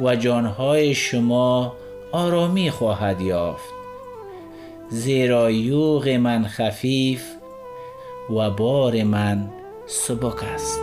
و جانهای شما آرامی خواهد یافت. زیرا یوغ من خفیف و بار من سبک است.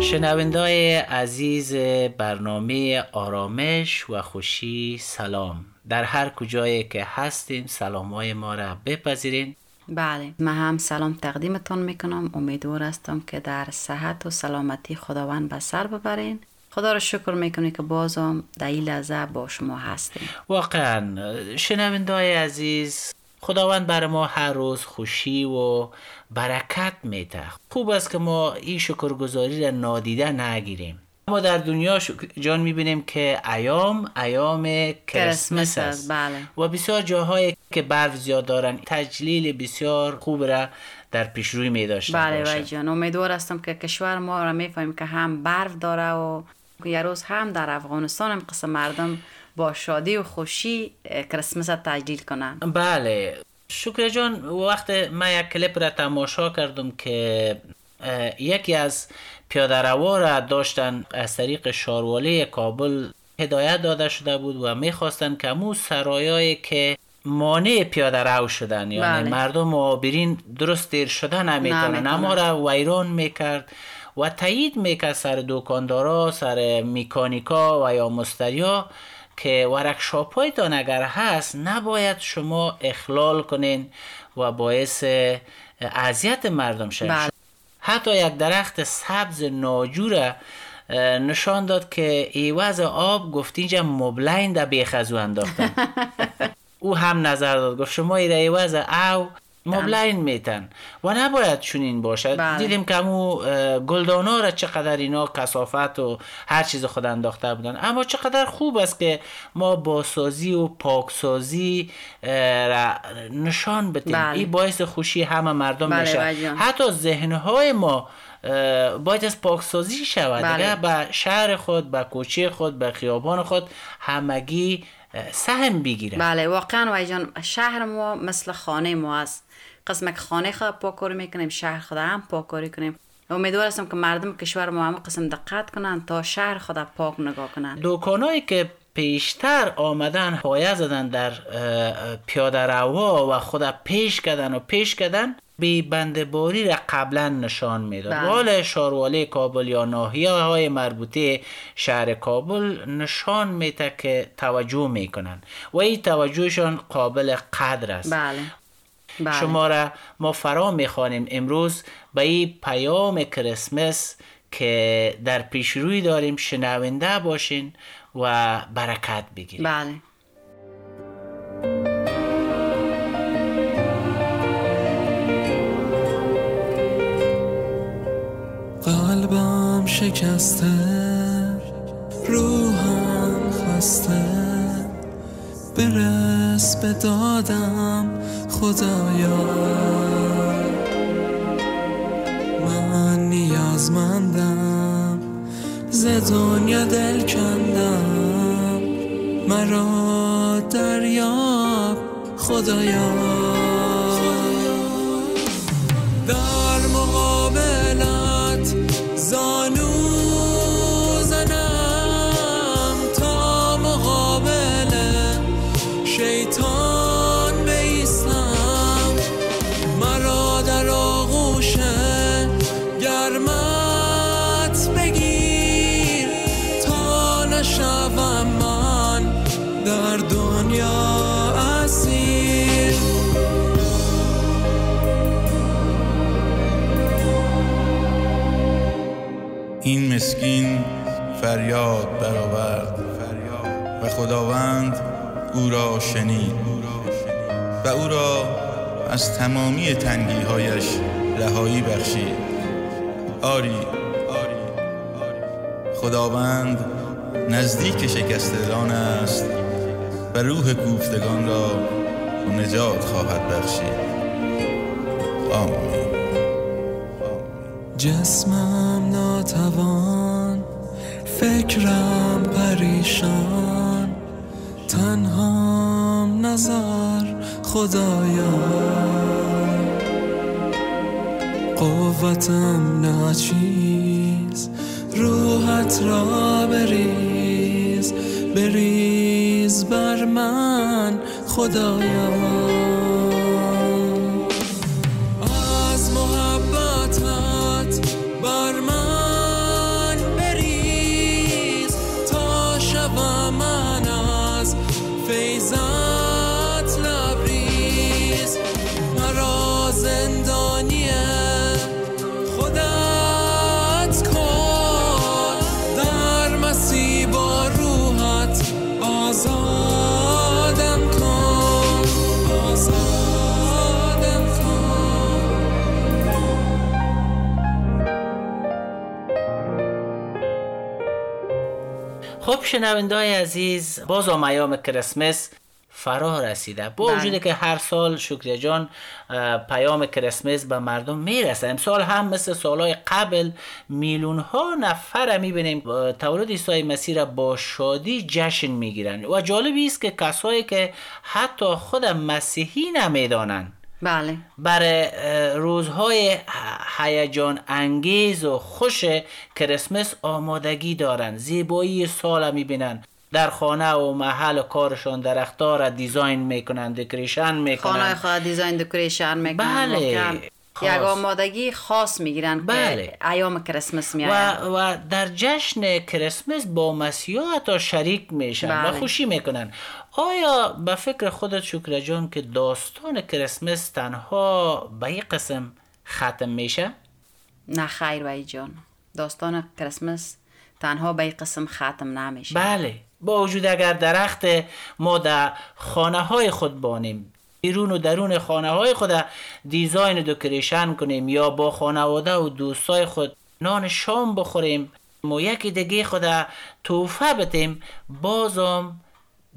شنوندای عزیز برنامه آرامش و خوشی سلام. در هر کجایی که هستیم سلام های ما را بپذیرین. بله. من هم سلام تقدیمتون می‌کنم. امیدوار هستم که در صحت و سلامتی خداوند به سر ببرین. خدا را شکر می‌کنی که بازم در این لحظه با شما هستیم. واقعا شنوندای عزیز خداوند بر ما هر روز خوشی و برکت میده خوب است که ما این شکرگزاری را نادیده نگیریم. ما در دنیا جان می‌بینیم که ایام ایام کرسمس است. بله. و بسیار جاهایی که برف زیاد دارن. تجلیل بسیار خوب را در پیش روی می داشتن بله بله جان. امیدوار هستم که کشور ما را می‌فهمیم که هم برف داره و یه روز هم در افغانستان هم قسم مردم با شادی و خوشی کریسمس تجلیل کنن بله. شکر جان وقت من یک کلیپ را تماشا کردم که یکی از پیاده روا را داشتن از طریق شارواله کابل هدایت داده شده بود و می‌خواستن که مو سرایایی که مانع پیاده رو شدن یعنی بله. مردم معابرین درست دیر شدن نمی‌تونن. اما را ویران می‌کرد و تایید می‌کرد سر دکاندارا سر میکانیکا و یا مستریا که ورکشاپ هایتان اگر هست نباید شما اخلال کنین و باعث اذیت مردم بله. حتی یک درخت سبز ناجور نشان داد که ایواز آب گفت اینجا مبلین در بیخزو انداختن. او هم نظر داد گفت شما ایره ایواز او مبلین میتن. و نباید چنین باشد. بله. دیدیم که امو گلدانا را چقدر اینا کسافت و هر چیز خود انداخته بودن. اما چقدر خوب است که ما باسازی و پاکسازی را نشان بدیم. بله. این باعث خوشی همه مردم بله، میشه بله. حتی ذهنهای ما باید از پاکسازی شود. بله. به شهر خود به کوچه خود به خیابان خود همگی سهم بگیره بله واقعا وای جان شهر ما مثل خانه ما است. قسم که خانه خود پاکاری می‌کنیم شهر خود هم پاکاری کنیم. امیدوار هستم که مردم کشور ما هم قسم دقت کنن تا شهر خود پاک نگاه کنن. دکانایی که پیشتر آمدن پایه زدن در پیاده روا و خود پیش کردن و پیش کردن بی بندباری را قبلا نشان می‌داد. بله. حال شارواله کابل یا ناحیه های مربوطه شهر کابل نشان میده که توجه می‌کنن و این توجهشان قابل قدر است. بله. بله. شما را ما فرا می‌خوانیم. امروز به این پیام کریسمس که در پیش روی داریم شنونده باشین و برکت بگیرید بله. قلبم شکسته روحم خسته. برس به دادم خدایا. من نیازمندم ز دنیا دل کندم. مرا دریاب خدایا. فریاد برآورد. و خداوند او را شنید. و او را از تمامی تنگیهایش رهایی بخشید. آری. خداوند نزدیک شکستگان است و روح کوفتگان را نجات خواهد بخشید. آمین. جسمم ناتوان فکرم پریشان. تنهام نظر خدایا. قوتم ناچیز روحت را بریز. بریز بر من خدایا. شنونده های عزیز باز هم ایام کریسمس فرا رسیده. با بله. وجودی که هر سال شکریه جان پیام کریسمس به مردم می‌رسه. امسال هم مثل سالهای قبل میلیون ها نفر می‌بینیم. تولد عیسی مسیح را با شادی جشن می‌گیرن و جالبی است که کسایی که حتی خود مسیحی نمی‌دانند بله. برای روزهای هیجان انگیز و خوش کریسمس آمادگی دارند زیبایی سال می‌بینن. در خانه و محل و کارشان درختار را دیزاین می‌کنن دکریشن خانه می‌کنن خود دیزاین دکوریشن می‌کنن. بله. یک آمادگی خاص می‌گیرن بله. که ایام کریسمس و, میآید و در جشن کریسمس با مسیحا حتی شریک میشن و بله. خوشی می‌کنن آیا به فکر خودت شکر جان که داستان کریسمس تنها به یک قسم ختم میشه؟ نه خیر وای جان داستان کریسمس تنها به این قسم ختم نمیشه بله با وجود اگر درخت ما در خانه های خود بانیم بیرون و درون خانه های خود دیزاین و دکریشن کنیم یا با خانواده و دوستای خود نان شام بخوریم و یکی دیگه خود توفه بتیم بازم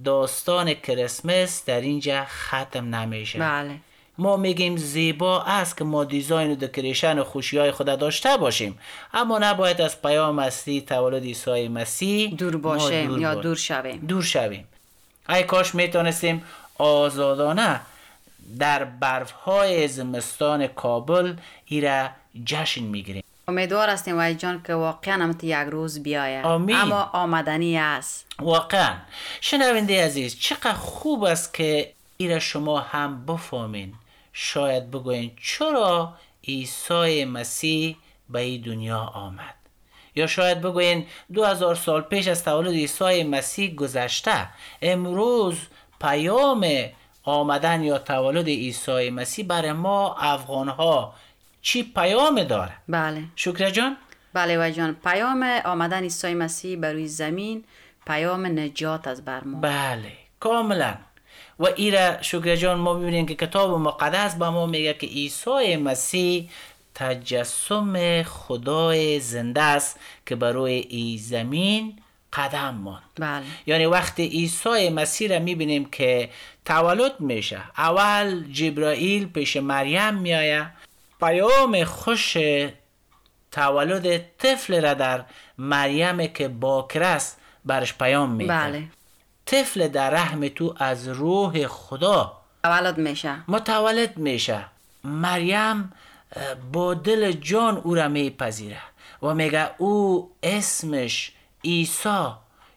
داستان کریسمس در اینجا ختم نمیشه. بله. ما میگیم زیبا است که ما دیزاین و دکریشن و خوشی های خود داشته باشیم. اما نباید از پیام اصلی تولد عیسی مسیح دور باشیم یا با- دور شویم. دور شویم. ای کاش می‌تونستیم آزادانه در برف های زمستان کابل ایره جشن می‌گیریم. امیدوار هستیم وای جان که واقعا هم یک روز بیاید آمین. اما آمدنی است. واقعا. شنونده عزیز چقدر خوب است که ایره شما هم بفهمین. شاید بگوین چرا عیسی مسیح به این دنیا آمد. یا شاید بگوین دو هزار سال پیش از تولد عیسی مسیح گذشته. امروز پیام آمدن یا تولد عیسی مسیح برای ما افغان ها چی پیام داره؟ بله. شکر جان. بله وای جان. پیام آمدن عیسی مسیح بر روی زمین پیام نجات از بر ما. بله کاملا. و ایره شکر جان ما ببینیم که کتاب مقدس به ما میگه که عیسی مسیح تجسم خدای زنده است که بر روی این زمین قدم ماند. بله. یعنی وقتی عیسی مسیح را می‌بینیم که تولد میشه اول جبرائیل پیش مریم میآید. پیام خوش تولد طفل را در مریم که باکر است برش پیام میده بله. طفل در رحم تو از روح خدا تولد میشه. متولد میشه. مریم با دل جان او را میپذیره و میگه او اسمش عیسی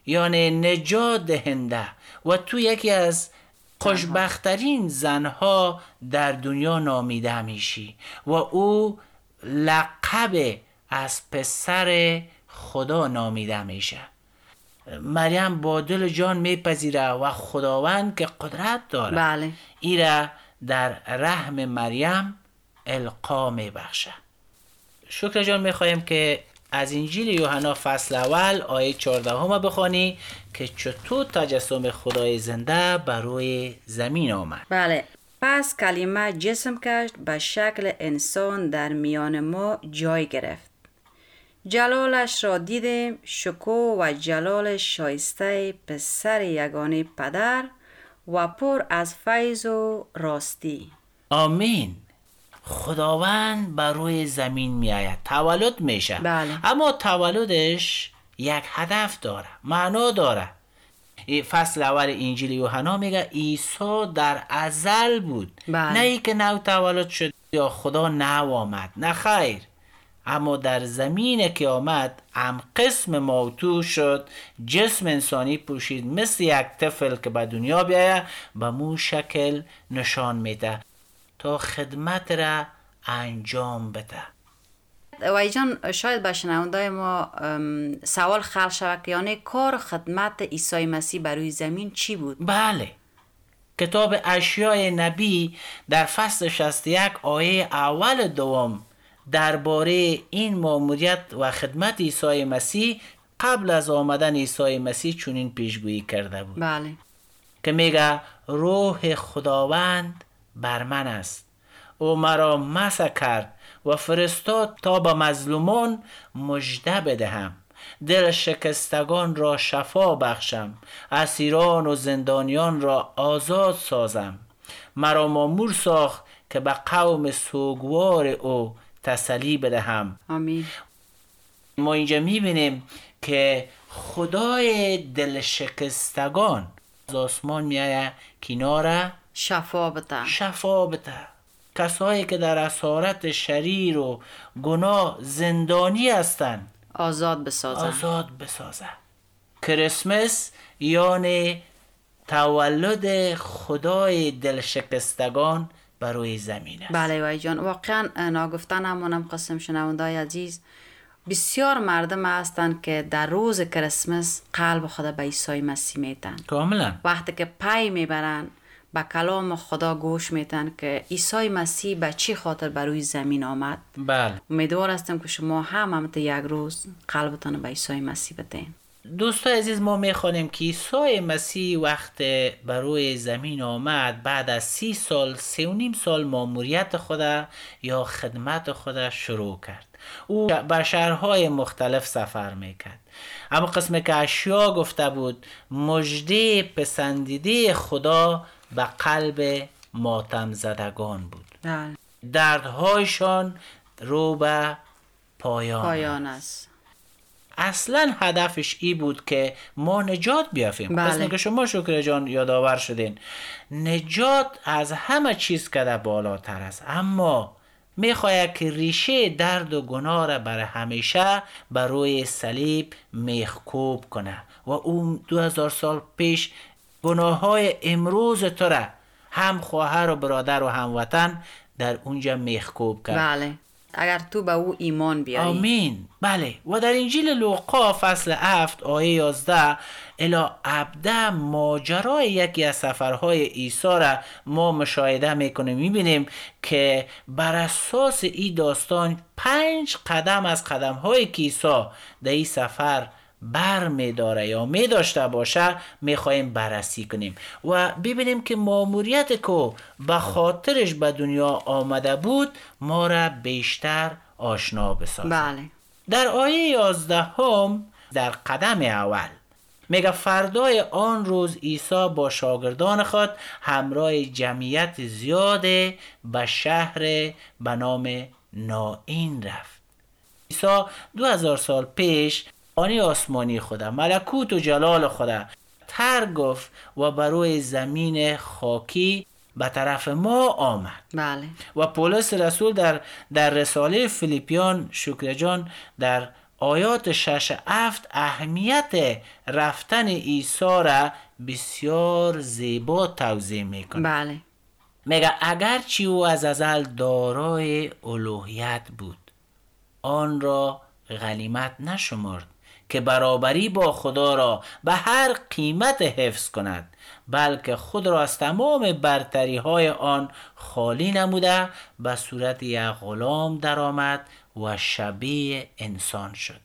یعنی نجات دهنده. و تو یکی از خوشبختترین زنها در دنیا نامیده میشی. و او لقب از پسر خدا نامیده میشه. مریم با دل جان میپذیره و خداوند که قدرت داره بله. ایره در رحم مریم القا میبخشه. شکر جان می‌خواهیم که از انجیل یوحنا فصل اول آیه 14 همه بخوانی که چطور تجسم خدای زنده بر روی زمین آمد. بله. پس کلمه جسم کشت به شکل انسان در میان ما جای گرفت. جلالش را دیدیم شکو و جلال شایسته پسر یگانه پدر و پر از فیض و راستی. آمین. خداوند بر روی زمین می آید تولد میشه. بله. اما تولدش یک هدف داره معنا داره. فصل اول انجیل یوحنا میگه عیسی در ازل بود. بله. نه ای که نو تولد شد یا خدا نو آمد. نه خیر. اما در زمین که آمد هم قسم موتو شد. جسم انسانی پوشید. مثل یک طفل که به دنیا بیایه به مو شکل نشان میده. تا خدمت را انجام بده. وای جان شاید به شنوندای ما سوال خلق شود که یعنی کار خدمت عیسی مسیح بر روی زمین چی بود؟ بله. کتاب اشیای نبی در فصل 61 آیه اول دوم درباره این ماموریت و خدمت عیسی مسیح قبل از آمدن عیسی مسیح چنین پیشگویی کرده بود. بله. که میگه روح خداوند بر من است. او مرا مسح کرد و فرستاد تا به مظلومان مژده بدهم. دل شکستگان را شفا بخشم. اسیران و زندانیان را آزاد سازم. مرا مامور ساخت که به قوم سوگوار او تسلی بدهم. آمین. ما اینجا می‌بینیم که خدای دل شکستگان از آسمان میآید کنار شفا بده. شفا بده. کسایی که در اسارت شریر و گناه زندانی هستند آزاد بسازن. آزاد بسازه کریسمس یعنی تولد خدای دل شکستگان بر روی زمین است. بله وای جان واقعا ناگفتن همونم قسم شنوندای عزیز. بسیار مردم هستند که در روز کریسمس قلب خدا به عیسی مسیح میتن کاملا. وقتی که پی می‌برن به کلام خدا گوش میتن که عیسی مسیح به چی خاطر بر روی زمین آمد؟ بله. امیدوار هستم که شما هم هم یک روز قلبتان به عیسی مسیح بدین. دوستای عزیز ما می‌خوانیم که عیسی مسیح وقت بر روی زمین آمد بعد از سی سال سی و نیم سال ماموریت خدا یا خدمت خدا شروع کرد. او به شهرهای مختلف سفر می‌کرد. اما قسم که اشیا گفته بود مجده پسندیده خدا به قلب ماتم زدگان بود. بله. دردهایشان رو به پایان پایان است. اصلا هدفش ای بود که ما نجات بیافیم. بله. قسمی که شما شکر جان یادآور شدین. نجات از همه چیز کده بالاتر است. اما می‌خواید که ریشه درد و گناه را بر همیشه بر روی صلیب میخکوب کنه. و او دو هزار سال پیش گناه های امروز تو را هم خواهر و برادر و هموطن در اونجا میخکوب کرد بله. اگر تو به او ایمان بیاری. آمین. بله. و در انجیل لوقا فصل 7 آیه 11 الا ابده ماجرای یکی از سفرهای عیسی را ما مشاهده می‌کنیم. می‌بینیم که بر اساس این داستان پنج قدم از قدم های که عیسی در این سفر بر می داره یا می داشته باشه می خواهیم بررسی کنیم. و ببینیم که ماموریت که به خاطرش به دنیا آمده بود ما را بیشتر آشنا بسازد. بله. در آیه 11 هم در قدم اول میگه فردای آن روز عیسی با شاگردان خود همراه جمعیت زیاد به شهر به نام نائین رفت. عیسی دو هزار سال پیش آنی آسمانی خدا ملکوت و جلال خدا. تر گفت و بروی زمین خاکی به طرف ما آمد. بله. و پولس رسول در در رساله فیلیپیان شکر جان در آیات شش افت اهمیت رفتن عیسی را بسیار زیبا توضیح می‌کنه بله. میگه اگرچه او از ازل دارای الوهیت بود آن را غنیمت نشمرد. که برابری با خدا را به هر قیمت حفظ کند بلکه خود را از تمام برتری های آن خالی نموده به صورت یک غلام درآمد و شبیه انسان شد.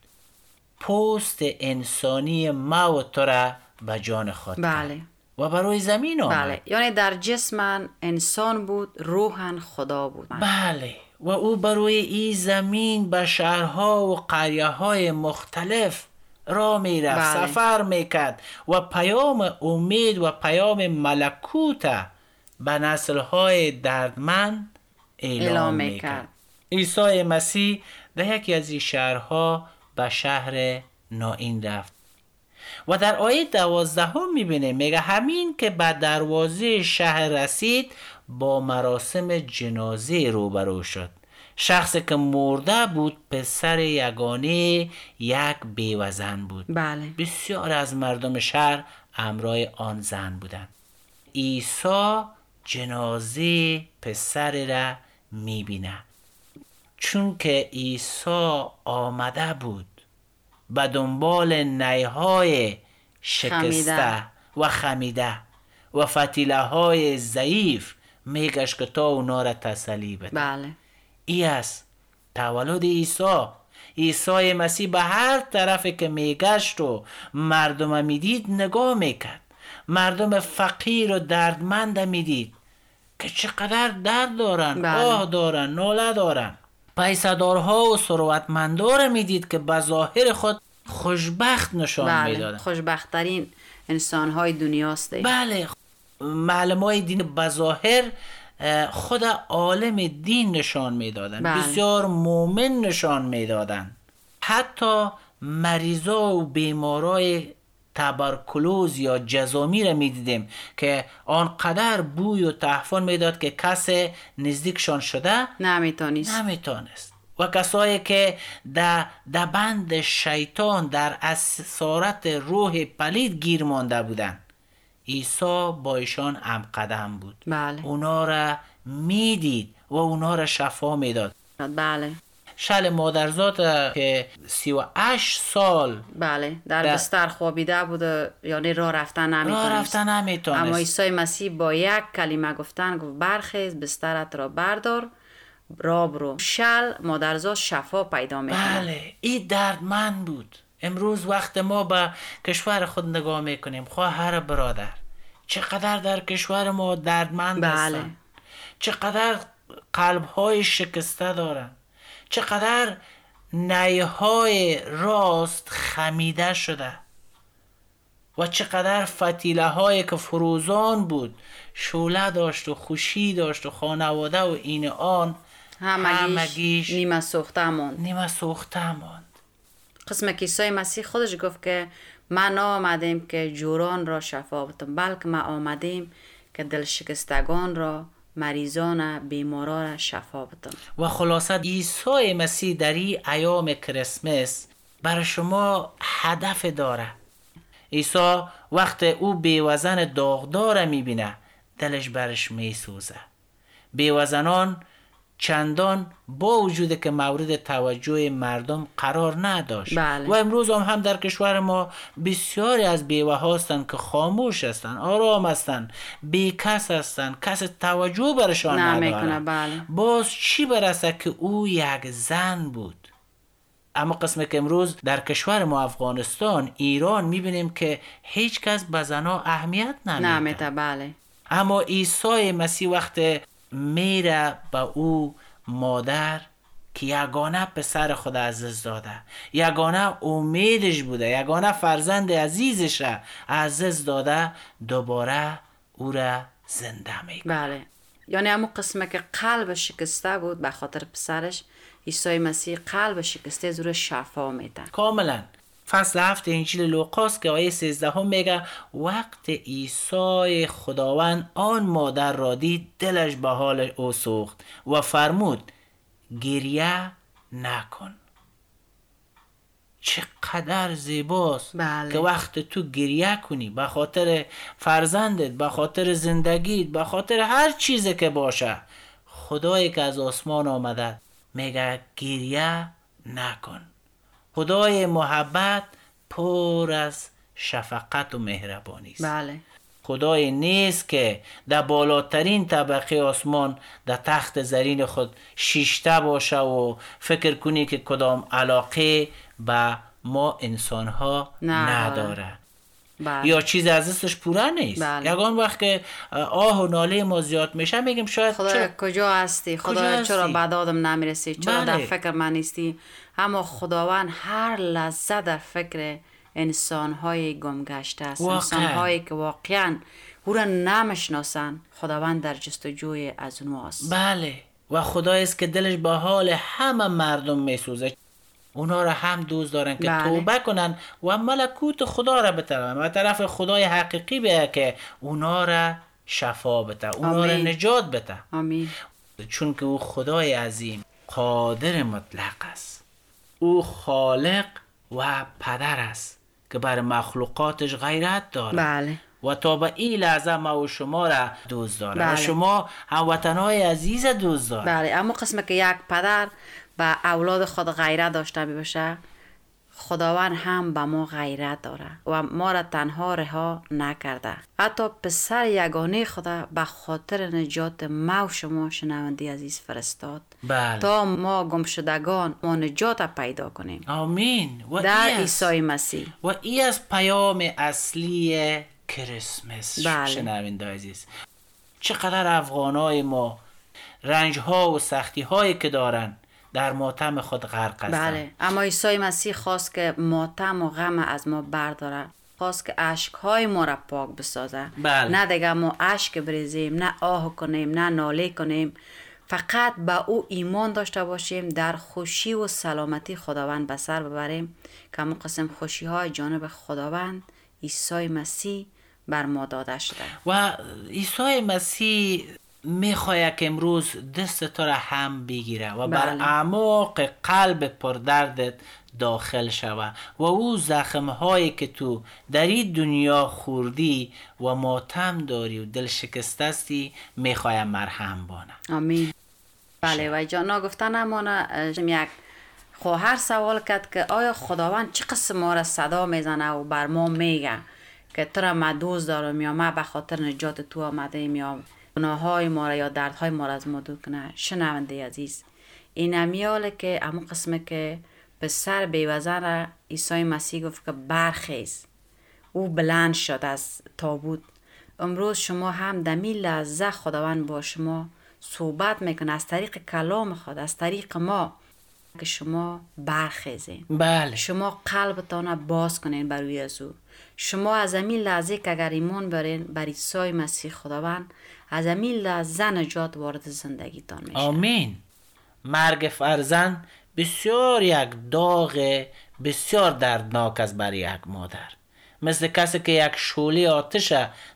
پوست انسانی ما و تو را به جان خود. بله. و برای زمین آمد. بله. یعنی در جسمن انسان بود روحن خدا بود. بله. و او بروی این زمین به شهرها و قریه های مختلف را می رفت بله. سفر می کرد و پیام امید و پیام ملکوت به نسل های دردمند اعلام, اعلام می می کرد کرد. عیسی مسیح در یکی از این شهرها به شهر نائین رفت و در آیه دوازدهم می‌بینه میگه همین که به دروازه شهر رسید با مراسم جنازه روبرو شد شخصی که مرده بود پسر یگانه یک بیوزن بود. بله. بسیار از مردم شهر امرای آن زن بودند. عیسی جنازه پسر را می‌بینه چون که عیسی آمده بود به دنبال نیهای شکسته خمیده. و خمیده و فتیله های ضعیف میگشت که تا اونا را تسلی بده. بله. ای است. تولد عیسی. عیسی مسیح به هر طرفی که میگشت و مردم می‌دید نگاه می‌کرد. مردم فقیر و دردمند می‌دید. که چقدر درد دارن بله. آه دارن ناله دارن. پیسدارها و ثروتمندا می‌دید که به ظاهر خود خوشبخت نشان بله می‌دادن. خوشبختترین انسان های دنیاست. بله معلم های دین بظاهر اه، خود عالم دین نشان می‌دادن. بله. بسیار مؤمن نشان می‌دادن. حتی مریضا و بیمارای تبرکلوز یا جزامی را می‌دیدیم که آنقدر بوی و تحفن می‌داد که کس نزدیکشان شده نمیتونیست نمی‌تونست. و کسایی که در در بند شیطان در اسارت روح پلید گیر مانده بودند. عیسی با ایشان هم قدم بود. بله. اونا را می‌دید و اونا را شفا می‌داد. بله. شل مادرزاد که سی و هشت سال بله. در در- بستر خوابیده بود یعنی راه رفتن نمی‌تونست رفتن اما نمی‌تونست عیسی مسیح با یک کلمه گفتن گفت برخیز بسترت را بردار را برو. شل مادرزاد شفا پیدا می‌کنه بله. این دردمند بود. امروز وقت ما به کشور خود نگاه می‌کنیم. خواهر برادر چقدر در کشور ما دردمند بله. هستن. چقدر قلب های شکسته دارن. چقدر نیهای راست خمیده شده. و چقدر فتیله های که فروزان بود شوله داشت و خوشی داشت و خانواده و این آن همگیش همگیش نیمه سوخته ماند. نیمه سوخته ماند. قسم که عیسی مسیح خودش گفت که من آمدیم که جوران را شفا بدم بلکه ما آمدیم که دل شکستگان را مریضان بیمارا را شفا بدم و خلاصه عیسی مسیح در این ایام کریسمس برای شما هدف داره. عیسی وقت او بیوزن داغدار می‌بینه دلش برش میسوزه. بیوزنان چندان با وجود که مورد توجه مردم قرار نداشت. بله. و امروز هم, هم در کشور ما بسیاری از بیوه هستند که خاموش هستند آرام هستند بیکس هستند کس توجه برشان ندارد بله. باز چی برسه که او یک زن بود؟ اما قسم که امروز در کشور ما افغانستان ایران می‌بینیم که هیچ کس به زنها اهمیت نمیده. بله. اما عیسی مسیح وقت میره به او مادر که یگانه پسر خود عزیز داده. یگانه امیدش بوده. یگانه فرزند عزیزش را عزیز داده دوباره او را زنده می‌کنه. بله. یعنی همون قسمه که قلب شکسته بود به خاطر پسرش عیسی مسیح قلب شکسته زور شفا میده کاملا. فصل هفت انجیل لوقاس که آیه 13 هم میگه وقت عیسی خداوند آن مادر را دید دلش به حال او سوخت و فرمود گریه نکن. چقدر زیباست بله. که وقت تو گریه کنی به خاطر فرزندت به خاطر زندگیت به خاطر هر چیزی که باشه. خدایی که از آسمان آمده میگه گریه نکن. خدای محبت پر از شفقت و مهربانی است. بله. خدای نیست که در بالاترین طبقه آسمان در تخت زرین خود شیشته باشه و فکر کنی که کدام علاقه به ما انسان ها نداره. بله. یا چیز از دستش پوره نیست بله. یگان وقت که آه و ناله ما زیاد میشه میگیم شاید خدا چرا کجا هستی کجا خدا چرا هستی؟ بعد آدم نمی‌رسی چرا بله. در فکر من نیستی اما خداوند هر لحظه در فکر انسان های گمگشته است. انسان هایی که واقعا او را نمی‌شناسن خداوند در جستجوی از اونهاست بله و خدایی است که دلش به حال همه مردم میسوزه اونا را هم دوست دارن که بله. توبه کنن و ملکوت خدا را بطلبن و طرف خدای حقیقی بیه که اونا را شفا بده اونا را. نجات بده. آمین. چون که او خدای عظیم قادر مطلق است. او خالق و پدر است که بر مخلوقاتش غیرت داره بله. و تا به این لحظه ما و شما را دوست داره و بله. شما هموطنهای عزیز دوست داره بله. اما قسمه که یک پدر به اولاد خود غیرت داشته باشه خداوند هم به ما غیرت داره و ما را تنها رها نکرده. حتی پسر یگانه خدا به خاطر نجات ما و شما شنوندی عزیز فرستاد. بله. تا ما گمشدگان ما نجات پیدا کنیم. آمین. و در عیسی مسیح. و ای از پیام اصلی کریسمس بله. شنونده عزیز. چقدر افغانای ما رنج ها و سختی هایی که دارن در ماتم خود غرق هستن بله. اما عیسی مسیح خواست که ماتم و غم از ما برداره خواست که اشک های ما را پاک بسازه بله. نه دیگه ما اشک بریزیم نه آه کنیم نه ناله کنیم. فقط به او ایمان داشته باشیم در خوشی و سلامتی خداوند به سر ببریم. که قسم خوشی های جانب خداوند عیسی مسیح بر ما داده شده. و عیسی مسیح می‌خواهد که امروز دست تو را هم بگیره و بر بله. اعماق قلب پردردت داخل شوه و او زخم هایی که تو در این دنیا خوردی و ماتم داری و دل شکسته هستی می‌خواهد مرهم بانه آمین. بله و جانا گفتن امانه یک خواهر سوال کرد که آیا خداوند چه قسم ما را صدا می‌زنه و بر ما میگه که تو را دوست دارم یا من به خاطر نجات تو آمده ایم یا گناه های ما را یا دردهای ما را از ما دور کنه. شنونده عزیز این امیاله که همون قسمه که پسر بیوزن را عیسی مسیح گفت که برخیز. او بلند شد از تابوت. امروز شما هم دمی لحظه خداوند با شما صحبت می‌کنه. از طریق کلام خود از طریق ما که شما برخیزین. بله. شما قلبتان باز کنین بر روی از او شما از همین لحظه که اگر ایمان برین بر عیسی مسیح خداوند از همین لحظه نجات وارد زندگیتان میشه. آمین. مرگ فرزند بسیار یک داغ بسیار دردناک است برای یک مادر. مثل کسی که یک شعله آتش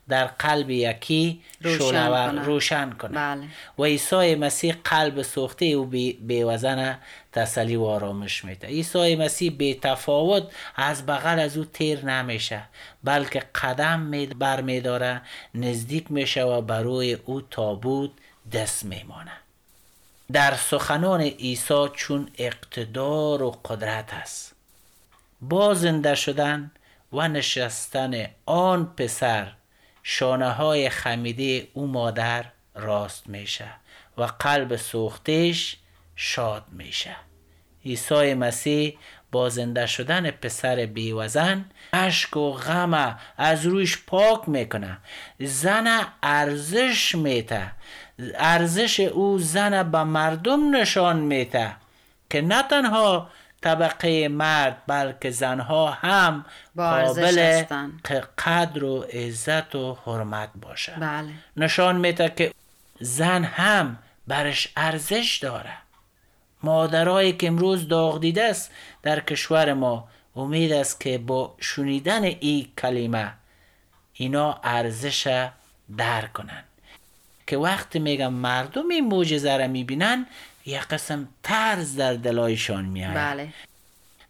در قلب یکی روشن. روشن کنه بله. و عیسی مسیح قلب سوخته او بی- بیوزن تسلی و آرامش میده عیسی مسیح بی تفاوت از بغل از او تیر نمیشه بلکه قدم می بر می داره نزدیک میشه و بروی او تابوت دست میمانه در سخنان عیسی چون اقتدار و قدرت است با زنده شدن و نشستن آن پسر شانه های خمیده او مادر راست میشه و قلب سوختش شاد میشه. عیسی مسیح با زنده شدن پسر بیوزن اشک و غم از رویش پاک می‌کنه. زن ارزش میته. ارزش او زن به مردم نشان میته که نه تنها طبقه مرد بلکه زنها هم قابل قدر و عزت و حرمت باشه بله. نشان میده که زن هم برش ارزش داره. مادرایی که امروز داغ دیده است در کشور ما امید است که با شنیدن این کلمه اینا ارزش درک کنن که وقتی میگم مردم این معجزه را می‌بینن یک قسم ترس در دلایشان میاد بله.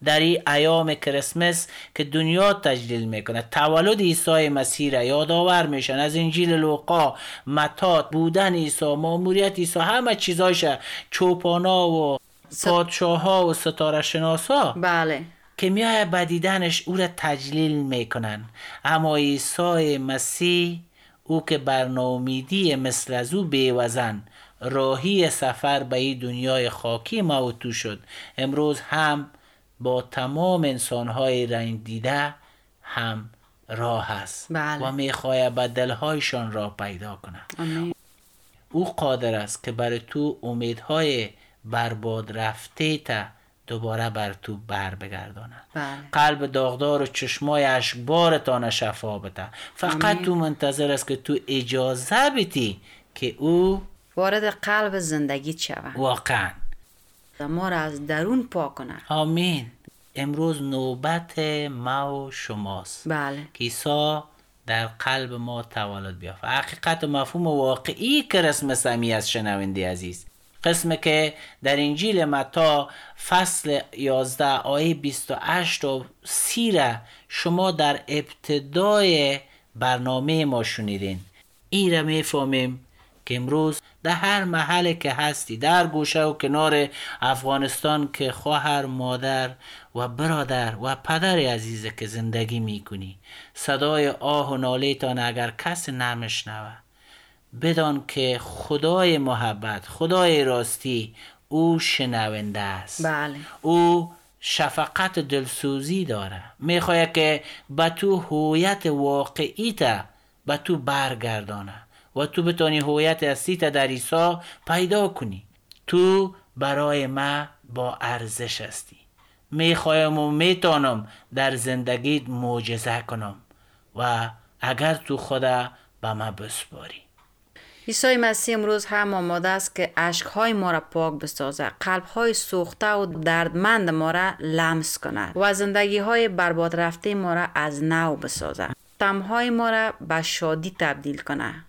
در این ایام کریسمس که دنیا تجلیل می‌کنه تولد عیسی مسیح را یادآور میشن از انجیل لوقا متات بودن عیسی ماموریت عیسی همه چیزایش چوپانا و پادشاه ها و ستاره شناسا بله. که میای بدیدنش او را تجلیل می‌کنن اما عیسی مسیح او که بر ناامیدی مثل از او بیوزن راهی سفر به این دنیای خاکی ما و تو شد. امروز هم با تمام انسانهای رنگ دیده هم راه است بله. و می‌خواهد به دلهایشان را پیدا کنه آمین. او قادر است که بر تو امیدهای برباد رفته تا دوباره بر تو بر بگرداند. بله. قلب داغدار و چشمای اشکبارتان شفا بده. فقط آمین. تو منتظر است که تو اجازه بدی که او وارد قلب زندگی شود واقعا. ما را از درون پاک کنه آمین. امروز نوبت ما و شماست. بله. که عیسی در قلب ما تولد بیافت. حقیقت و مفهوم واقعی کریسمس همی از شنونده عزیز. قسم که در انجیل متا فصل 11 آیه 28 و 30 را شما در ابتدای برنامه ما شنیدین. این را می‌فهمیم که امروز در هر محل که هستی در گوشه و کنار افغانستان که خواهر مادر و برادر و پدر عزیز که زندگی می‌کنی. صدای آه و ناله اگر کسی نمیشنوه بدان که خدای محبت خدای راستی او شنونده است. بله. او شفقت دلسوزی داره. می‌خواد که به تو هویت واقعی تا به تو برگردانه. و تو بتانی هویت اصلی تا در عیسی پیدا کنی. تو برای ما با ارزش هستی. می‌خوایم و میتانم در زندگیت معجزه کنم و اگر تو خدا به ما بسپاری. عیسی مسیح امروز هم آماده است که اشکهای ما را پاک بسازد قلبهای سوخته و دردمند ما را لمس کند و زندگی های برباد رفته ما را از نو بسازد تمهای ما را به شادی تبدیل کند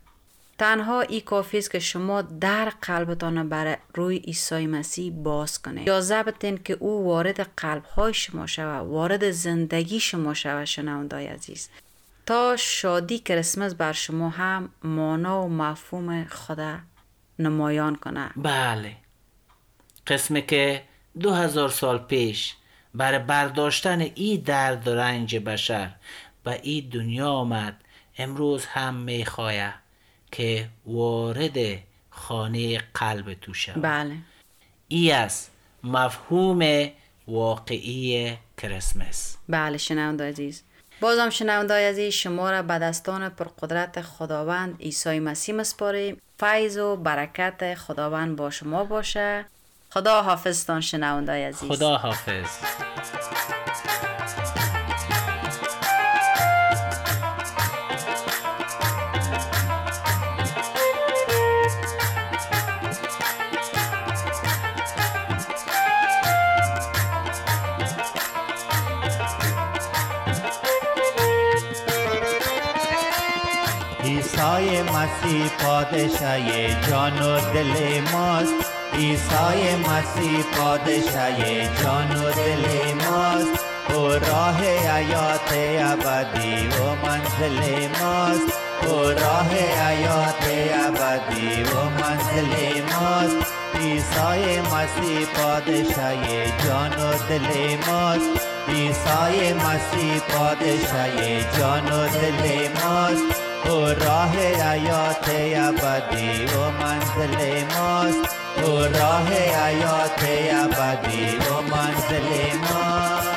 تنها ای کافی است که شما در قلبتان بر روی عیسی مسیح باز کنید. اجازه بدین که او وارد قلبهای شما شود وارد زندگی شما شود شنوندای عزیز. تا شادی کریسمس بر شما هم مانا و مفهوم خدا نمایان کنه بله. قسمی که دو هزار سال پیش برای برداشتن ای درد و رنج بشر به ای دنیا آمد امروز هم می‌خواید که وارد خانه قلب تو شود. بله. ای است مفهوم واقعی کریسمس بله شنونده عزیز. بازم شنونده عزیز شما را به دستان پرقدرت خداوند عیسی مسیح مسپاریم. فیض و برکت خداوند با شما باشه. خدا حافظتان شنونده عزیز. خدا حافظ مسیح پادشاه جان و دل ماست. عیسی مسیح پادشاه جان و دل ماست. او راه حیات ابدی و منزل ماست. او راه حیات ابدی و منزل ماست. عیسی مسیح پادشاه جان و دل ماست. عیسی مسیح پادشاه جان و دل ماست. او راه حیات ابدی و منزل ماست. او راه حیات ابدی و منزل ماست.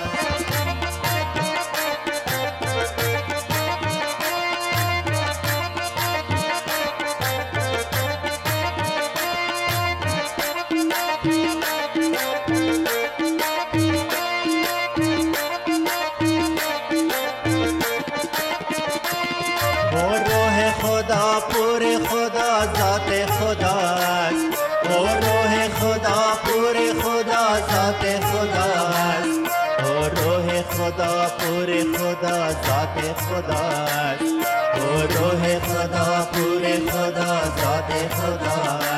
خدا ذات خدا است او روح خدا پور خدا ذات خدا است